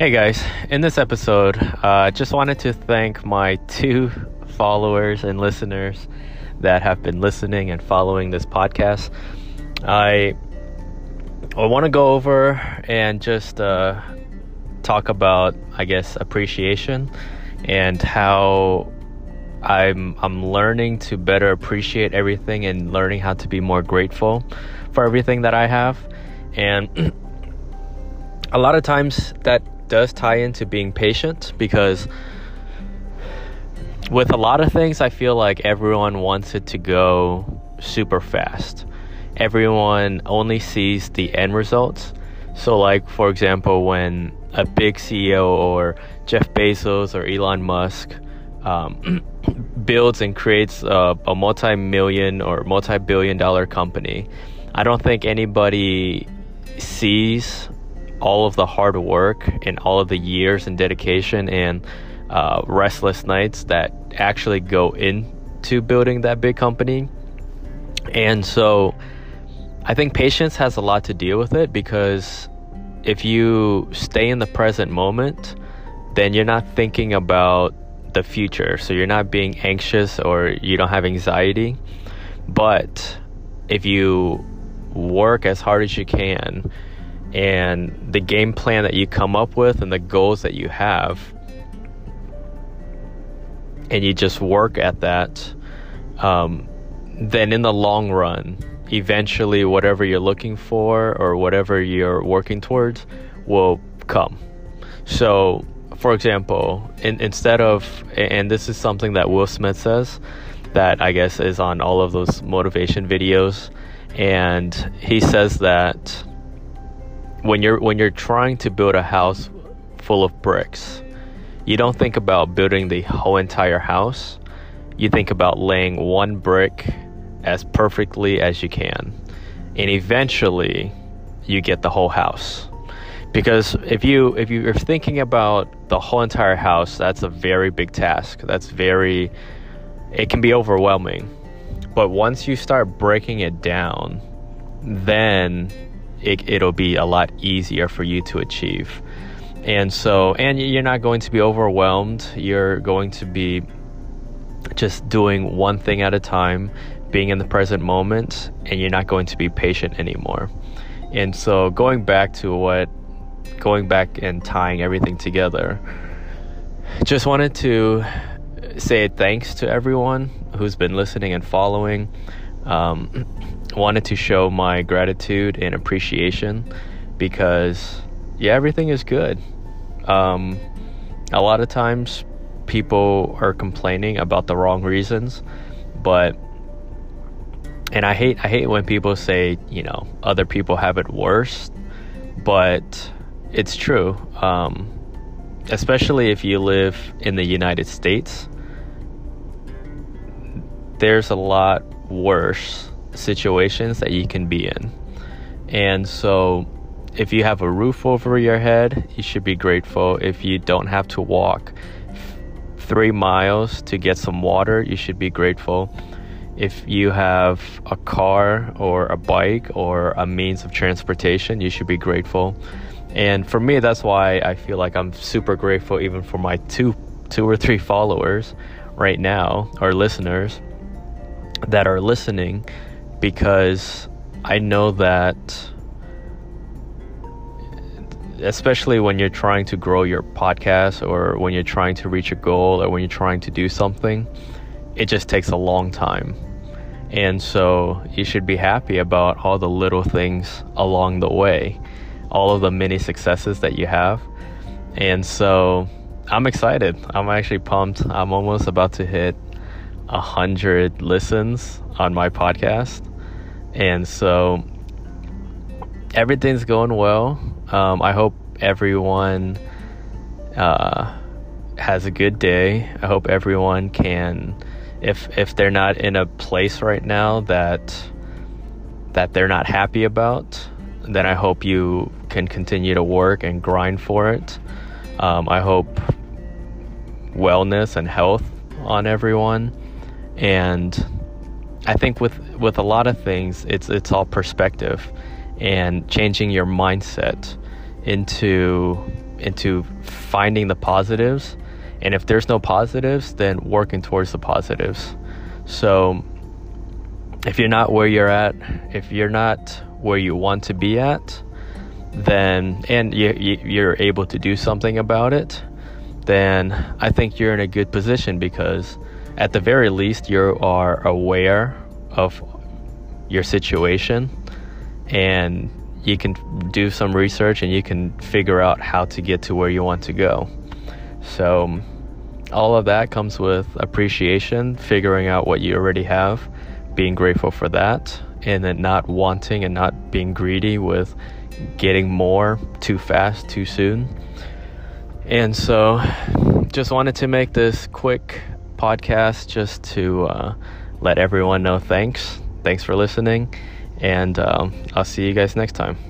Hey guys, in this episode, I uh, just wanted to thank my two followers and listeners that have been listening and following this podcast. I I want to go over and just uh, talk about, I guess, appreciation and how I'm I'm learning to better appreciate everything and learning how to be more grateful for everything that I have. And a lot of times that does tie into being patient because with a lot of things, I feel like everyone wants it to go super fast. Everyone only sees the end results. So, like, for example, when a big CEO or Jeff Bezos or Elon Musk um, builds and creates a, a multi million or multi billion dollar company, I don't think anybody sees all of the hard work and all of the years and dedication and uh, restless nights that actually go into building that big company. And so I think patience has a lot to deal with it because if you stay in the present moment, then you're not thinking about the future. So you're not being anxious or you don't have anxiety. But if you work as hard as you can, and the game plan that you come up with and the goals that you have and you just work at that um, then in the long run eventually whatever you're looking for or whatever you're working towards will come. So for example in, instead of and this is something that will smith says that i guess is on all of those motivation videos and he says that when you're when you're trying to build a house full of bricks, you don't think about building the whole entire house. You think about laying one brick as perfectly as you can. And eventually you get the whole house. Because if you if you're thinking about the whole entire house, that's a very big task. That's very it can be overwhelming. But once you start breaking it down, then it, it'll be a lot easier for you to achieve. And so, and you're not going to be overwhelmed. You're going to be just doing one thing at a time, being in the present moment, and you're not going to be patient anymore. And so, going back to what, going back and tying everything together, just wanted to say thanks to everyone who's been listening and following. Um, wanted to show my gratitude and appreciation because yeah everything is good. Um, a lot of times people are complaining about the wrong reasons but and i hate i hate when people say you know other people have it worse but it's true. Um, especially if you live in the united states there's a lot worse situations that you can be in. And so, if you have a roof over your head, you should be grateful. If you don't have to walk three miles to get some water, you should be grateful. If you have a car or a bike or a means of transportation, you should be grateful. And for me, that's why I feel like I'm super grateful, even for my two, two or three followers right now, or listeners that are listening because I know that especially when you're trying to grow your podcast or when you're trying to reach a goal or when you're trying to do something, it just takes a long time. And so you should be happy about all the little things along the way, all of the many successes that you have. And so I'm excited. I'm actually pumped. I'm almost about to hit a hundred listens on my podcast and so everything's going well. Um, I hope everyone uh, has a good day. I hope everyone can, if if they're not in a place right now that that they're not happy about, then I hope you can continue to work and grind for it. Um, I hope wellness and health on everyone, and I think with with a lot of things, it's it's all perspective and changing your mindset into into finding the positives. And if there's no positives, then working towards the positives. So if you're not where you're at, if you're not where you want to be at, then and you, you're able to do something about it, then I think you're in a good position because at the very least you are aware of your situation and you can do some research and you can figure out how to get to where you want to go. So all of that comes with appreciation, figuring out what you already have, being grateful for that, and then not wanting and not being greedy with getting more too fast, too soon. And so, just wanted to make this quick podcast just to uh, let everyone know thanks. Thanks for listening, and um, I'll see you guys next time.